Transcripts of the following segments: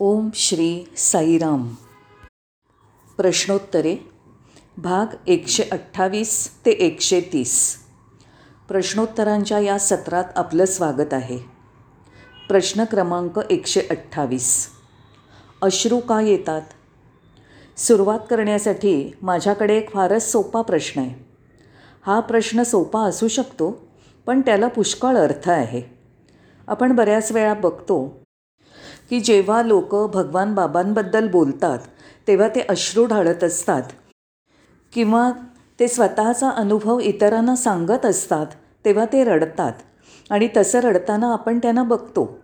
ओम श्री साईराम. प्रश्नोत्तरे भाग एकशे अठ्ठावीस ते एकशे तीस. प्रश्नोत्तरांच्या या सत्रात आपलं स्वागत आहे. प्रश्न क्रमांक एकशे अठ्ठावीस. अश्रू का येतात? सुरुवात करण्यासाठी माझ्याकडे एक फारच सोपा प्रश्न आहे. हा प्रश्न सोपा असू शकतो पण त्याला पुष्कळ अर्थ आहे. आपण बऱ्याच वेळा बघतो की जेव्हा लोक भगवान बाबांबद्दल बोलतात तेव्हा ते अश्रू ढाळत असतात. किंवा ते स्वतःचा अनुभव इतरांना सांगत असतात तेव्हा ते रडतात. आणि तसं रडताना आपण त्यांना बघतो.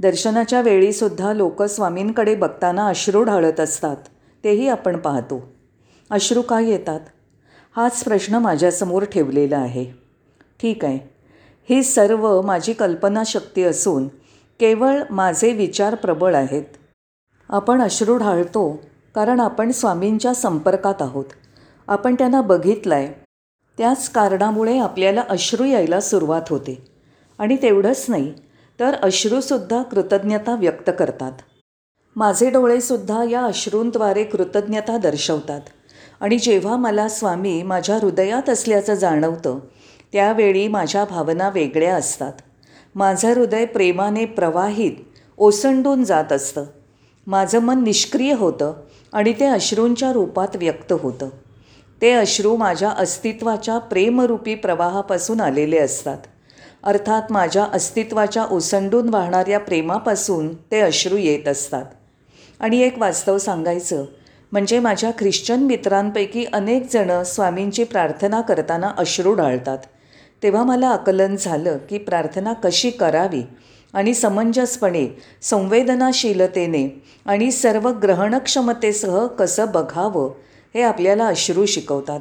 दर्शनाच्या वेळीसुद्धा लोक स्वामींकडे बघताना अश्रू ढाळत असतात तेही आपण पाहतो. अश्रू का येतात? हाच प्रश्न माझ्यासमोर ठेवलेला आहे. ठीक आहे. ही सर्व माझी कल्पनाशक्ती असून केवळ माझे विचार प्रबळ आहेत. आपण अश्रू ढाळतो कारण आपण स्वामींच्या संपर्कात आहोत. आपण त्यांना बघितलं आहे त्याच कारणामुळे आपल्याला अश्रू यायला सुरुवात होते. आणि तेवढंच नाही तर अश्रूसुद्धा कृतज्ञता व्यक्त करतात. माझे डोळेसुद्धा या अश्रूंद्वारे कृतज्ञता दर्शवतात. आणि जेव्हा मला स्वामी माझ्या हृदयात असल्याचं जाणवतं त्यावेळी माझ्या भावना वेगळ्या असतात. माझं हृदय प्रेमाने प्रवाहित ओसंडून जात असतं. माझं मन निष्क्रिय होतं आणि ते अश्रूंच्या रूपात व्यक्त होतं. ते अश्रू माझ्या अस्तित्वाच्या प्रेमरूपी प्रवाहापासून आलेले असतात. अर्थात माझ्या अस्तित्वाच्या ओसंडून वाहणाऱ्या प्रेमापासून ते अश्रू येत असतात. आणि एक वास्तव सांगायचं म्हणजे माझ्या ख्रिश्चन मित्रांपैकी अनेक जणं स्वामींची प्रार्थना करताना अश्रू डाळतात तेव्हा मला आकलन झालं की प्रार्थना कशी करावी आणि समंजसपणे संवेदनाशीलतेने आणि सर्व ग्रहणक्षमतेसह कसं बघावं हे आपल्याला अश्रू शिकवतात.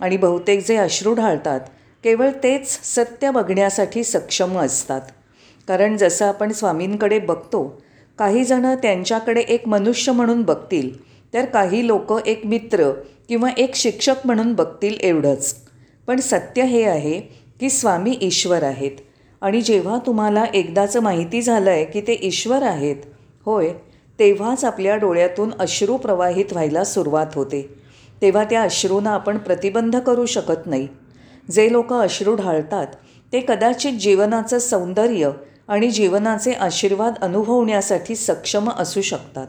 आणि बहुतेक जे अश्रू ढाळतात केवळ तेच सत्य बघण्यासाठी सक्षम असतात. कारण जसं आपण स्वामींकडे बघतो काहीजणं त्यांच्याकडे एक मनुष्य म्हणून बघतील तर काही लोक एक मित्र किंवा एक शिक्षक म्हणून बघतील एवढंच. पण सत्य हे आहे की स्वामी ईश्वर आहेत. आणि जेव्हा तुम्हाला एकदाचं माहिती झालं आहे की ते ईश्वर आहेत होय तेव्हाच आपल्या डोळ्यातून अश्रू प्रवाहित व्हायला सुरुवात होते. तेव्हा त्या अश्रूंना आपण प्रतिबंध करू शकत नाही. जे लोक अश्रू ढाळतात ते कदाचित जीवनाचं सौंदर्य आणि जीवनाचे आशीर्वाद अनुभवण्यासाठी सक्षम असू शकतात.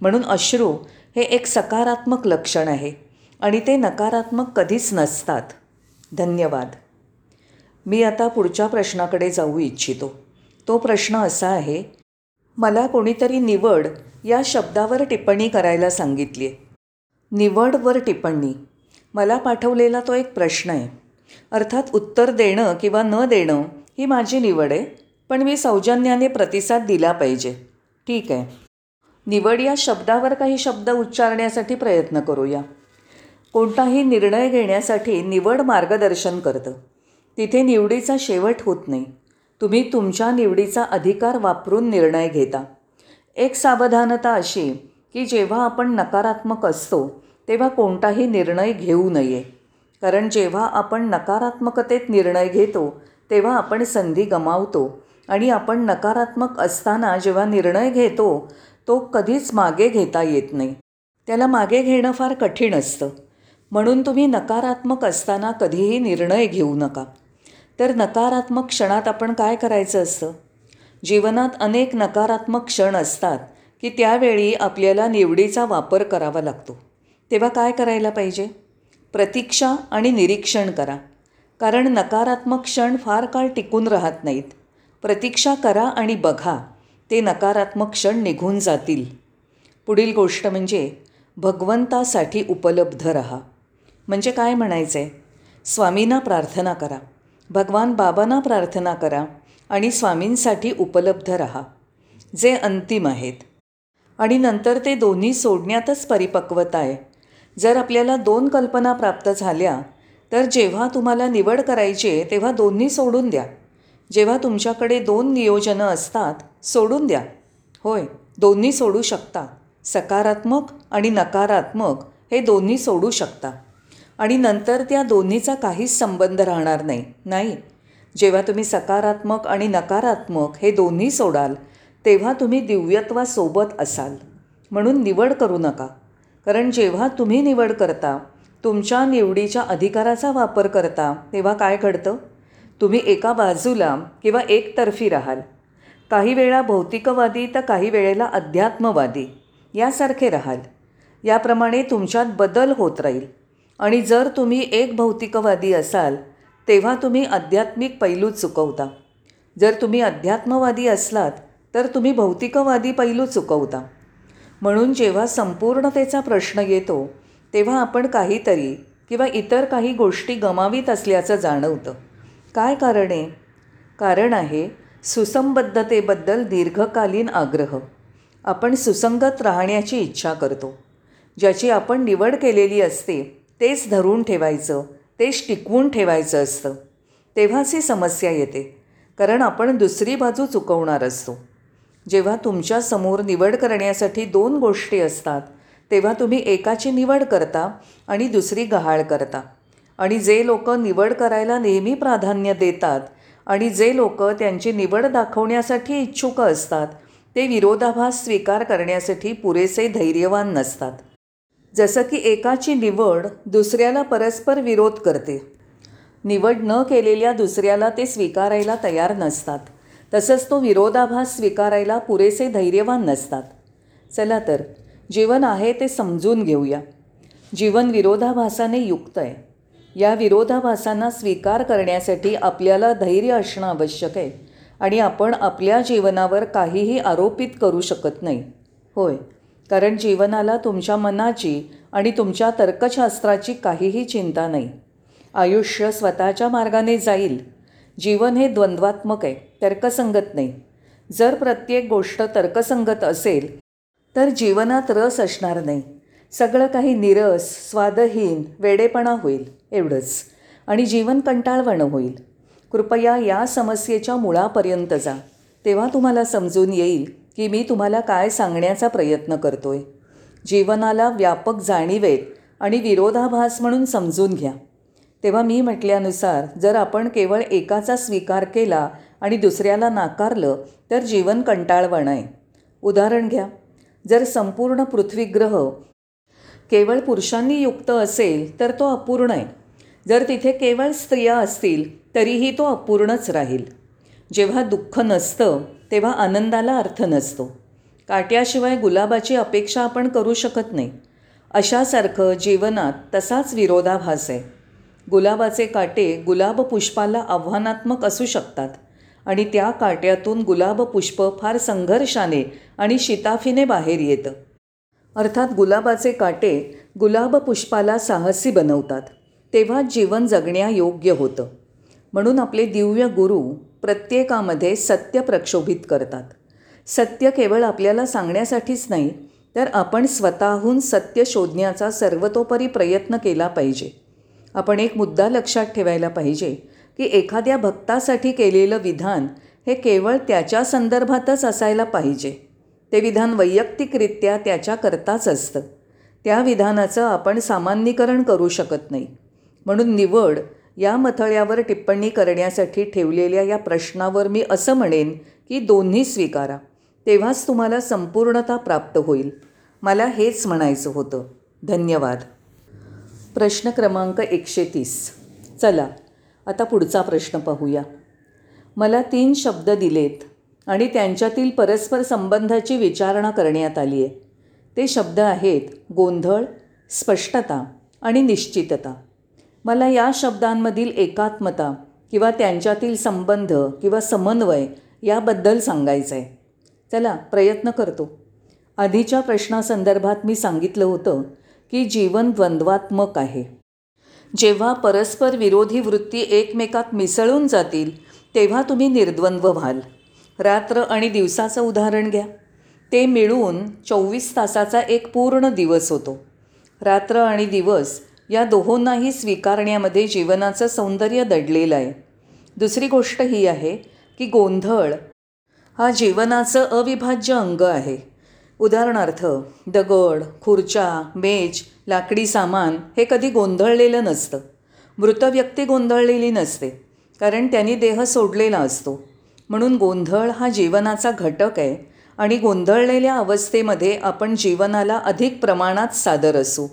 म्हणून अश्रू हे एक सकारात्मक लक्षण आहे आणि ते नकारात्मक कधीच नसतात. धन्यवाद. मी आता पुढच्या प्रश्नाकडे जाऊ इच्छितो. तो प्रश्न असा आहे मला कोणीतरी निवड या शब्दावर टिप्पणी करायला सांगितली आहे निवडवर टिप्पणी. मला पाठवलेला तो एक प्रश्न आहे. अर्थात उत्तर देणं किंवा न देणं ही माझी निवड आहे पण मी सौजन्याने प्रतिसाद दिला पाहिजे. ठीक आहे. निवड या शब्दावर काही शब्द उच्चारण्यासाठी प्रयत्न करूया. कोणताही निर्णय घेण्यासाठी निवड मार्गदर्शन करतं. तिथे निवडीचा शेवट होत नाही. तुम्ही तुमच्या निवडीचा अधिकार वापरून निर्णय घेता. एक सावधानता अशी की जेव्हा आपण नकारात्मक असतो तेव्हा कोणताही निर्णय घेऊ नये. कारण जेव्हा आपण नकारात्मकतेत निर्णय घेतो तेव्हा आपण संधी गमावतो आणि आपण नकारात्मक असताना जेव्हा निर्णय घेतो तो कधीच मागे घेता येत नाही. त्याला मागे घेणं फार कठीण असतं. म्हणून तुम्ही नकारात्मक असताना कधीही निर्णय घेऊ नका. तर नकारात्मक क्षणात आपण काय करायचं असतं? जीवनात अनेक नकारात्मक क्षण असतात की त्यावेळी आपल्याला निवडीचा वापर करावा लागतो. तेव्हा काय करायला पाहिजे? प्रतीक्षा आणि निरीक्षण करा. कारण नकारात्मक क्षण फार काळ टिकून राहत नाहीत. प्रतीक्षा करा आणि बघा. ते नकारात्मक क्षण निघून जातील. पुढील गोष्ट म्हणजे भगवंतासाठी उपलब्ध रहा. म्हणजे काय म्हणायचं आहे स्वामींना प्रार्थना करा. भगवान बाबांना प्रार्थना करा आणि स्वामींसाठी उपलब्ध रहा. जे अंतिम आहेत. आणि नंतर ते दोन्ही सोडण्यातच परिपक्वता आहे. जर आपल्याला दोन कल्पना प्राप्त झाल्या तर जेव्हा तुम्हाला निवड करायची आहे तेव्हा दोन्ही सोडून द्या. जेव्हा तुमच्याकडे दोन नियोजनं असतात सोडून द्या. होय दोन्ही सोडू शकता. सकारात्मक आणि नकारात्मक हे दोन्ही सोडू शकता. आणि नंतर त्या दोन्हीचा काहीच संबंध राहणार नाही नाही? जेव्हा तुम्ही सकारात्मक आणि नकारात्मक हे दोन्ही सोडाल तेव्हा तुम्ही दिव्यत्वासोबत असाल. म्हणून निवड करू नका. कारण जेव्हा तुम्ही निवड करता तुमच्या निवडीच्या अधिकाराचा वापर करता तेव्हा काय घडतं? तुम्ही एका बाजूला किंवा एकतर्फी राहाल. काही वेळा भौतिकवादी तर काही वेळेला अध्यात्मवादी यासारखे राहाल. याप्रमाणे तुमच्यात बदल होत राहील. आणि जर तुम्ही एक भौतिकवादी असाल तेव्हा तुम्ही आध्यात्मिक पैलू चुकवता. जर तुम्ही अध्यात्मवादी असलात तर तुम्ही भौतिकवादी पैलू चुकवता. म्हणून जेव्हा संपूर्णतेचा प्रश्न येतो तेव्हा आपण काहीतरी किंवा इतर काही गोष्टी गमावीत असल्याचं जाणवतं. काय कारण? आहे कारण आहे सुसंबद्धतेबद्दल दीर्घकालीन आग्रह. आपण सुसंगत राहण्याची इच्छा करतो. ज्याची आपण निवड केलेली असते तेच धरून ठेवायचं तेच टिकवून ठेवायचं असतं. तेव्हाच ही समस्या येते कारण आपण दुसरी बाजू चुकवणार असतो. जेव्हा तुमच्यासमोर निवड करण्यासाठी दोन गोष्टी असतात तेव्हा तुम्ही एकाची निवड करता आणि दुसरी गहाळ करता. आणि जे लोक निवड करायला नेहमी प्राधान्य देतात आणि जे लोक त्यांची निवड दाखवण्यासाठी इच्छुक असतात ते विरोधाभास स्वीकार करण्यासाठी पुरेसे धैर्यवान नसतात. जसं की एकाची निवड दुसऱ्याला परस्पर विरोध करते. निवड न केलेल्या दुसऱ्याला ते स्वीकारायला तयार नसतात. तसंच तो विरोधाभास स्वीकारायला पुरेसे धैर्यवान नसतात. चला तर जीवन आहे ते समजून घेऊया. जीवन विरोधाभासाने युक्त आहे. या विरोधाभासांना स्वीकार करण्यासाठी आपल्याला धैर्य असणं आवश्यक आहे आणि आपण आपल्या जीवनावर काहीही आरोपित करू शकत नाही. होय कारण जीवनाला तुमच्या मनाची आणि तुमच्या तर्कशास्त्राची काहीही चिंता नाही. आयुष्य स्वतःच्या मार्गाने जाईल. जीवन हे द्वंद्वात्मक आहे तर्कसंगत नाही. जर प्रत्येक गोष्ट तर्कसंगत असेल तर जीवनात रस असणार नाही. सगळं काही निरस स्वादहीन वेडेपणा होईल एवढंच. आणि जीवन कंटाळवणं होईल. कृपया या समस्येच्या मुळापर्यंत जा. तेव्हा तुम्हाला समजून येईल की मी तुम्हाला काय सांगण्याचा प्रयत्न करतो आहे जीवनाला व्यापक जाणीवेत आणि विरोधाभास म्हणून समजून घ्या. तेव्हा मी म्हटल्यानुसार जर आपण केवळ एकाचा स्वीकार केला आणि दुसऱ्याला नाकारलं तर जीवन कंटाळवणं आहे. उदाहरण घ्या. जर संपूर्ण पृथ्वीग्रह केवळ पुरुषांनी युक्त असेल तर तो अपूर्ण आहे. जर तिथे केवळ स्त्रिया असतील तरीही तो अपूर्णच राहील. जेव्हा दुःख नसतं तेव्हा आनंदाला अर्थ नसतो. काट्याशिवाय गुलाबाची अपेक्षा आपण करू शकत नाही. अशासारखं जीवनात तसाच विरोधाभास आहे. गुलाबाचे काटे गुलाब पुष्पाला आव्हानात्मक असू शकतात आणि त्या काट्यातून गुलाब पुष्प फार संघर्षाने आणि शिताफीने बाहेर येतं. अर्थात गुलाबाचे काटे गुलाब पुष्पाला साहसी बनवतात तेव्हा जीवन जगण्यायोग्य होतं. म्हणून आपले दिव्य गुरु प्रत्येकामध्ये सत्य प्रक्षोभित करतात. सत्य केवळ आपल्याला सांगण्यासाठीच नाही तर आपण स्वतःहून सत्य शोधण्याचा सर्वतोपरी प्रयत्न केला पाहिजे. आपण एक मुद्दा लक्षात ठेवायला पाहिजे की एखाद्या भक्तासाठी केलेलं विधान हे केवळ त्याच्या संदर्भातच असायला पाहिजे. ते विधान वैयक्तिकरित्या त्याच्याकरताच असतं. त्या विधानाचं आपण सामान्यीकरण करू शकत नाही. म्हणून निवड या मथळ्यावर टिप्पणी करण्यासाठी ठेवलेल्या या प्रश्नावर मी असं म्हणेन की दोन्ही स्वीकारा. तेव्हाच तुम्हाला संपूर्णता प्राप्त होईल. मला हेच म्हणायचं होतं. धन्यवाद. प्रश्न क्रमांक एकशे तीस. चला आता पुढचा प्रश्न पाहूया. मला तीन शब्द दिलेत आणि त्यांच्यातील परस्पर संबंधाची विचारणा करण्यात आली आहे ते शब्द आहेत गोंधळ स्पष्टता आणि निश्चितता. मला या शब्दांमधील एकात्मता किंवा त्यांच्यातील संबंध किंवा समन्वय याबद्दल सांगायचं आहे चला प्रयत्न करतो. आधीच्या प्रश्नासंदर्भात मी सांगितलं होतं की जीवन द्वंद्वात्मक आहे. जेव्हा परस्पर विरोधी वृत्ती एकमेकात मिसळून जातील तेव्हा तुम्ही निर्द्वंद्व व्हाल. रात्र आणि दिवसाचं उदाहरण घ्या. ते मिळून चोवीस तासाचा एक पूर्ण दिवस होतो. रात्र आणि दिवस या दोहोंनाही स्वीकारण्यामध्ये जीवनाचं सौंदर्य दडलेलं आहे. दुसरी गोष्ट ही आहे की गोंधळ हा जीवनाचं अविभाज्य अंग आहे. उदाहरणार्थ दगड खुर्च्या मेज लाकडी सामान हे कधी गोंधळलेलं नसतं. मृत व्यक्ती गोंधळलेली नसते कारण त्यांनी देह सोडलेला असतो. म्हणून गोंधळ हा जीवनाचा घटक आहे आणि गोंधळलेल्या अवस्थेमध्ये आपण जीवनाला अधिक प्रमाणात सादर असू.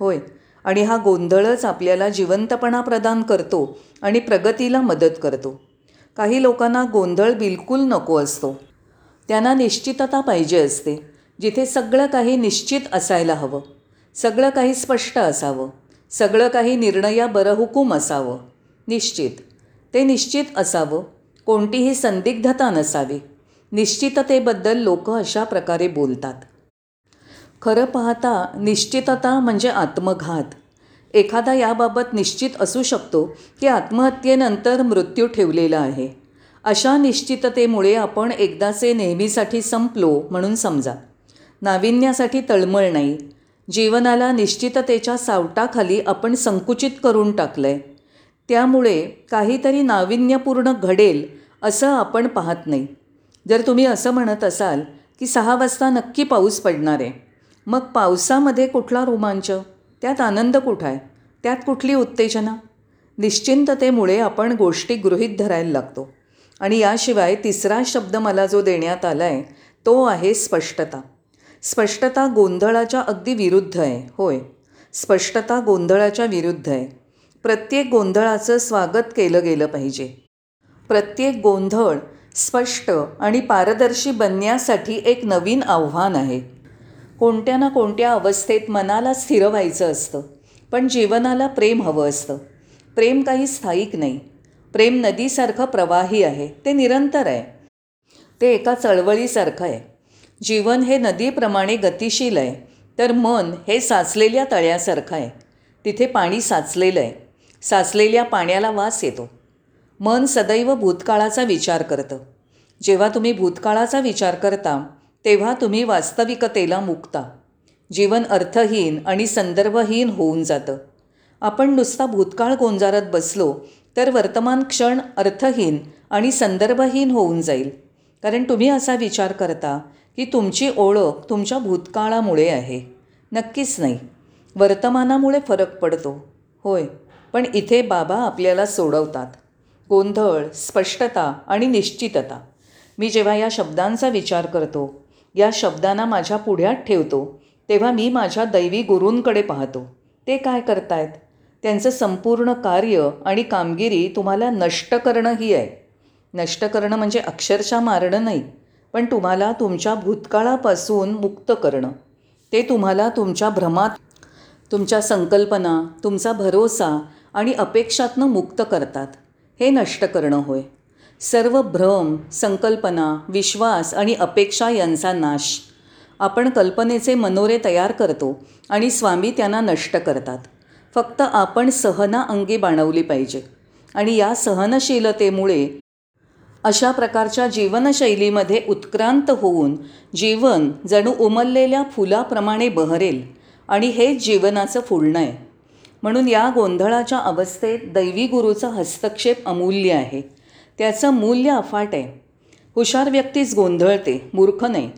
होय आणि हा गोंधळच आपल्याला जिवंतपणा प्रदान करतो आणि प्रगतीला मदत करतो. काही लोकांना गोंधळ बिलकुल नको असतो. त्यांना निश्चितता पाहिजे असते. जिथे सगळं काही निश्चित असायला हवं. सगळं काही स्पष्ट असावं. सगळं काही निर्णया बरहुकूम असावं. निश्चित. ते निश्चित असावं. कोणतीही संदिग्धता नसावी. निश्चिततेबद्दल लोक अशा प्रकारे बोलतात. खरं पाहता निश्चितता म्हणजे आत्मघात. एखादा याबाबत निश्चित असू शकतो की आत्महत्येनंतर मृत्यू ठेवलेला आहे. अशा निश्चिततेमुळे आपण एकदाचे नेहमीसाठी संपलो म्हणून समजा. नाविन्यासाठी तळमळ नाही. जीवनाला निश्चिततेच्या सावटाखाली आपण संकुचित करून टाकलं आहे त्यामुळे काहीतरी नाविन्यपूर्ण घडेल असं आपण पाहत नाही. जर तुम्ही असं म्हणत असाल की सहा वाजता नक्की पाऊस पडणार आहे मग पावसामध्ये कुठला रोमांच? त्यात आनंद कुठं आहे त्यात कुठली उत्तेजना? निश्चिंततेमुळे आपण गोष्टी गृहीत धरायला लागतो. आणि याशिवाय तिसरा शब्द मला जो देण्यात आला आहे तो आहे स्पष्टता. स्पष्टता गोंधळाच्या अगदी विरुद्ध आहे होय. स्पष्टता गोंधळाच्या विरुद्ध आहे. प्रत्येक गोंधळाचं स्वागत केलं गेलं पाहिजे. प्रत्येक गोंधळ स्पष्ट आणि पारदर्शी बनण्यासाठी एक नवीन आव्हान आहे. कोणत्या ना कोणत्या अवस्थेत मनाला स्थिर व्हायचं असतं. पण जीवनाला प्रेम हवं असतं. प्रेम काही स्थायिक नाही. प्रेम नदीसारखं प्रवाही आहे. ते निरंतर आहे. ते एका चळवळीसारखं आहे. जीवन हे नदीप्रमाणे गतिशील आहे. तर मन हे साचलेल्या तळ्यासारखं आहे. तिथे पाणी साचलेलं आहे. साचलेल्या पाण्याला वास येतो. मन सदैव भूतकाळाचा विचार करतं. जेव्हा तुम्ही भूतकाळाचा विचार करता तेव्हा तुम्ही वास्तविकतेला मुक्ता. जीवन अर्थहीन आणि संदर्भहीन होऊन जातं. आपण नुसता भूतकाळ गोंजारत बसलो तर वर्तमान क्षण अर्थहीन आणि संदर्भहीन होऊन जाईल. कारण तुम्ही असा विचार करता की तुमची ओळख तुमच्या भूतकाळामुळे आहे. नक्कीच नाही. वर्तमानामुळे फरक पडतो. होय पण इथे बाबा आपल्याला सोडवतात. गोंधळ स्पष्टता आणि निश्चितता. मी जेव्हा या शब्दांचा विचार करतो या शब्दांना माझ्या पुढ्यात ठेवतो. तेव्हा मी माझ्या दैवी गुरूंकडे पाहतो. ते काय करतायत? त्यांचं संपूर्ण कार्य आणि कामगिरी तुम्हाला नष्ट करणंही आहे. नष्ट करणं म्हणजे अक्षरशः मारणं नाही पण तुम्हाला तुमच्या भूतकाळापासून मुक्त करणं. ते तुम्हाला तुमच्या भ्रमात तुमच्या संकल्पना तुमचा भरोसा आणि अपेक्षातनं मुक्त करतात. हे नष्ट करणं होय. सर्व भ्रम संकल्पना विश्वास आणि अपेक्षा यांचा नाश. आपण कल्पनेचे मनोरे तयार करतो आणि स्वामी त्यांना नष्ट करतात. फक्त आपण सहना अंगी बाणवली पाहिजे. आणि या सहनशीलतेमुळे अशा प्रकारच्या जीवनशैलीमध्ये उत्क्रांत होऊन जीवन जणू उमललेल्या फुलाप्रमाणे बहरेल आणि हेच जीवनाचं फुलणं आहे. म्हणून या गोंधळाच्या अवस्थेत दैवी गुरुचा हस्तक्षेप अमूल्य आहे. त्याचं मूल्य अफाट आहे. हुशार व्यक्तीच गोंधळते मूर्ख नाही.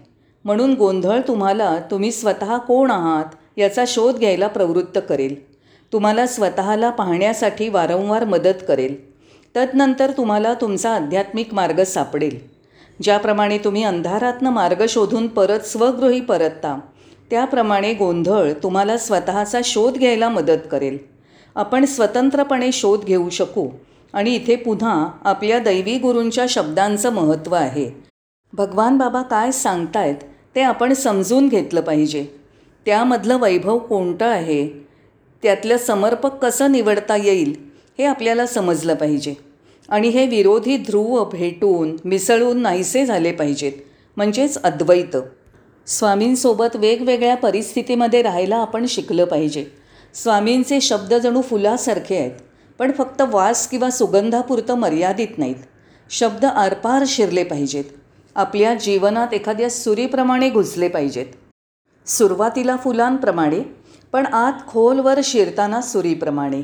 म्हणून गोंधळ तुम्हाला तुम्ही स्वतः कोण आहात याचा शोध घ्यायला प्रवृत्त करेल. तुम्हाला स्वतःला पाहण्यासाठी वारंवार मदत करेल. तदनंतर तुम्हाला तुमचा आध्यात्मिक मार्ग सापडेल. ज्याप्रमाणे तुम्ही अंधारातनं मार्ग शोधून परत स्वगृही परतता त्याप्रमाणे गोंधळ तुम्हाला स्वतःचा शोध घ्यायला मदत करेल. आपण स्वतंत्रपणे शोध घेऊ शकू. आणि इथे पुन्हा आपल्या दैवी गुरूंच्या शब्दांचं महत्त्व आहे. भगवान बाबा काय सांगतायत ते आपण समजून घेतलं पाहिजे. त्यामधलं वैभव कोणतं आहे? त्यातलं समर्पक कसं निवडता येईल हे आपल्याला समजलं पाहिजे. आणि हे विरोधी ध्रुव भेटून मिसळून नाहीसे झाले पाहिजेत म्हणजेच अद्वैत. स्वामींसोबत वेगवेगळ्या परिस्थितीमध्ये राहायला आपण शिकलं पाहिजे. स्वामींचे शब्द जणू फुलासारखे आहेत. पण फक्त वास किंवा सुगंधापुरतं मर्यादित नाहीत. शब्द आरपार शिरले पाहिजेत. आपल्या जीवनात एखाद्या सुरीप्रमाणे घुसले पाहिजेत. सुरुवातीला फुलांप्रमाणे पण आत खोलवर शिरताना सुरीप्रमाणे.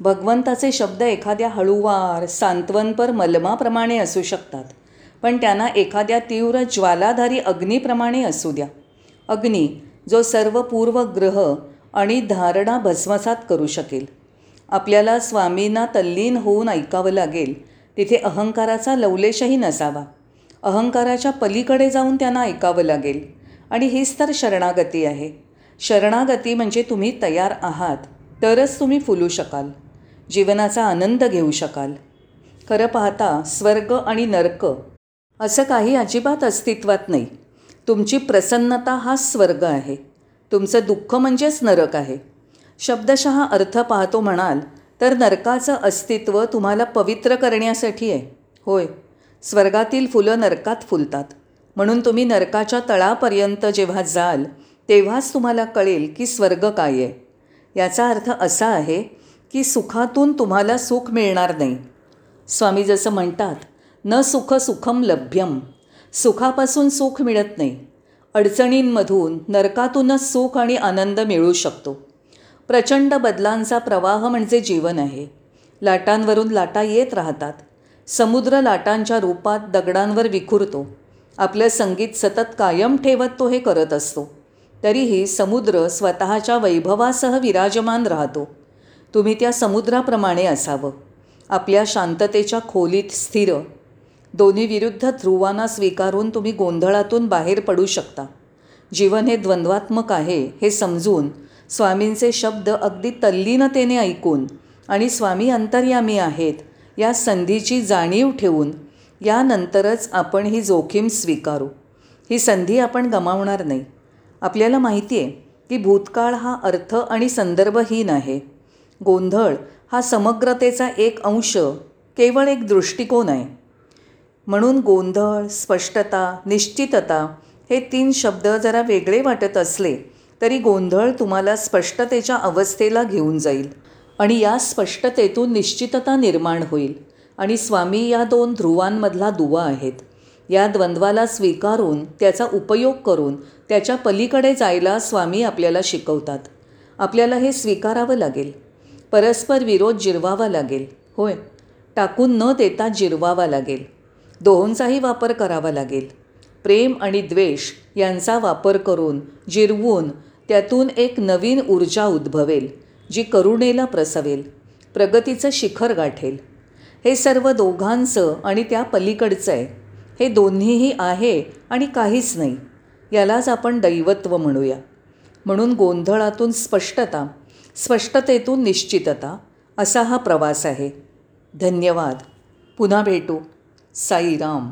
भगवंताचे शब्द एखाद्या हळूवार सांत्वनपर मलमाप्रमाणे असू शकतात पण त्यांना एखाद्या तीव्र ज्वालाधारी अग्नीप्रमाणे असू द्या. अग्नी जो सर्व पूर्व ग्रह आणि धारणा भस्मसात करू शकेल. आपल्याला स्वामींना तल्लीन होऊन ऐकावं लागेल. तिथे अहंकाराचा लवलेशही नसावा. अहंकाराच्या पलीकडे जाऊन त्यांना ऐकावं लागेल. आणि हीच तर शरणागती आहे. शरणागती म्हणजे तुम्ही तयार आहात तरच तुम्ही फुलू शकाल. जीवनाचा आनंद घेऊ शकाल. खरं पाहता स्वर्ग आणि नर्क असं काही अजिबात अस्तित्वात नाही. तुमची प्रसन्नता हा स्वर्ग आहे. तुमचं दुःख म्हणजेच नरक आहे. शब्दशः अर्थ पाहतो म्हणाल तर नरकाचं अस्तित्व तुम्हाला पवित्र करण्यासाठी आहे. होय स्वर्गातील फुलं नरकात फुलतात. म्हणून तुम्ही नरकाच्या तळापर्यंत जेव्हा जाल तेव्हाच तुम्हाला कळेल की स्वर्ग काय आहे. याचा अर्थ असा आहे की सुखातून तुम्हाला सुख मिळणार नाही. स्वामी जसं म्हणतात न सुख सुखम लभ्यम सुखापासून सुख मिळत नाही. अडचणींमधून नरकातूनच सुख आणि आनंद मिळू शकतो. प्रचंड बदलांचा प्रवाह म्हणजे जीवन आहे. लाटांवरून लाटा येत राहतात. समुद्र लाटांच्या रूपात दगडांवर विखुरतो. आपलं संगीत सतत कायम ठेवत तो हे करत असतो. तरीही समुद्र स्वतःच्या वैभवासह विराजमान राहतो. तुम्ही त्या समुद्राप्रमाणे असावं. आपल्या शांततेच्या खोलीत स्थिर. दोन्ही विरुद्ध ध्रुवांना स्वीकारून तुम्ही गोंधळातून बाहेर पडू शकता. जीवन हे द्वंद्वात्मक आहे हे समजून स्वामींचे शब्द अगदी तल्लीनतेने ऐकून आणि स्वामी अंतर्यामी आहेत या संधीची जाणीव ठेवून यानंतरच आपण ही जोखीम स्वीकारू. ही संधी आपण गमावणार नाही. आपल्याला माहिती आहे की भूतकाळ हा अर्थ आणि संदर्भहीन आहे. गोंधळ हा समग्रतेचा एक अंश केवळ एक दृष्टिकोन आहे. म्हणून गोंधळ स्पष्टता निश्चितता हे तीन शब्द जरा वेगळे वाटत असले तरी गोंधळ तुम्हाला स्पष्टतेच्या अवस्थेला घेऊन जाईल आणि या स्पष्टतेतून निश्चितता निर्माण होईल. आणि स्वामी या दोन ध्रुवांमधला दुवा आहेत. या द्वंद्वाला स्वीकारून त्याचा उपयोग करून त्याच्या पलीकडे जायला स्वामी आपल्याला शिकवतात. आपल्याला हे स्वीकारावं लागेल. परस्पर विरोध जिरवावा लागेल. होय. टाकून न देता जिरवावा लागेल. दोहोंचाही वापर करावा लागेल. प्रेम आणि द्वेष यांचा वापर करून जिरवून त्यातून एक नवीन ऊर्जा उद्भवेल जी करुणेला प्रसवेल प्रगतीचं शिखर गाठेल. हे सर्व दोघांचं आणि त्या पलीकडचं आहे. हे दोन्हीही आहे आणि काहीच नाही. यालाच आपण दैवत्व म्हणूया. म्हणून गोंधळातून स्पष्टता स्पष्टतेतून निश्चितता असा हा प्रवास आहे. धन्यवाद. पुन्हा भेटू. साईराम.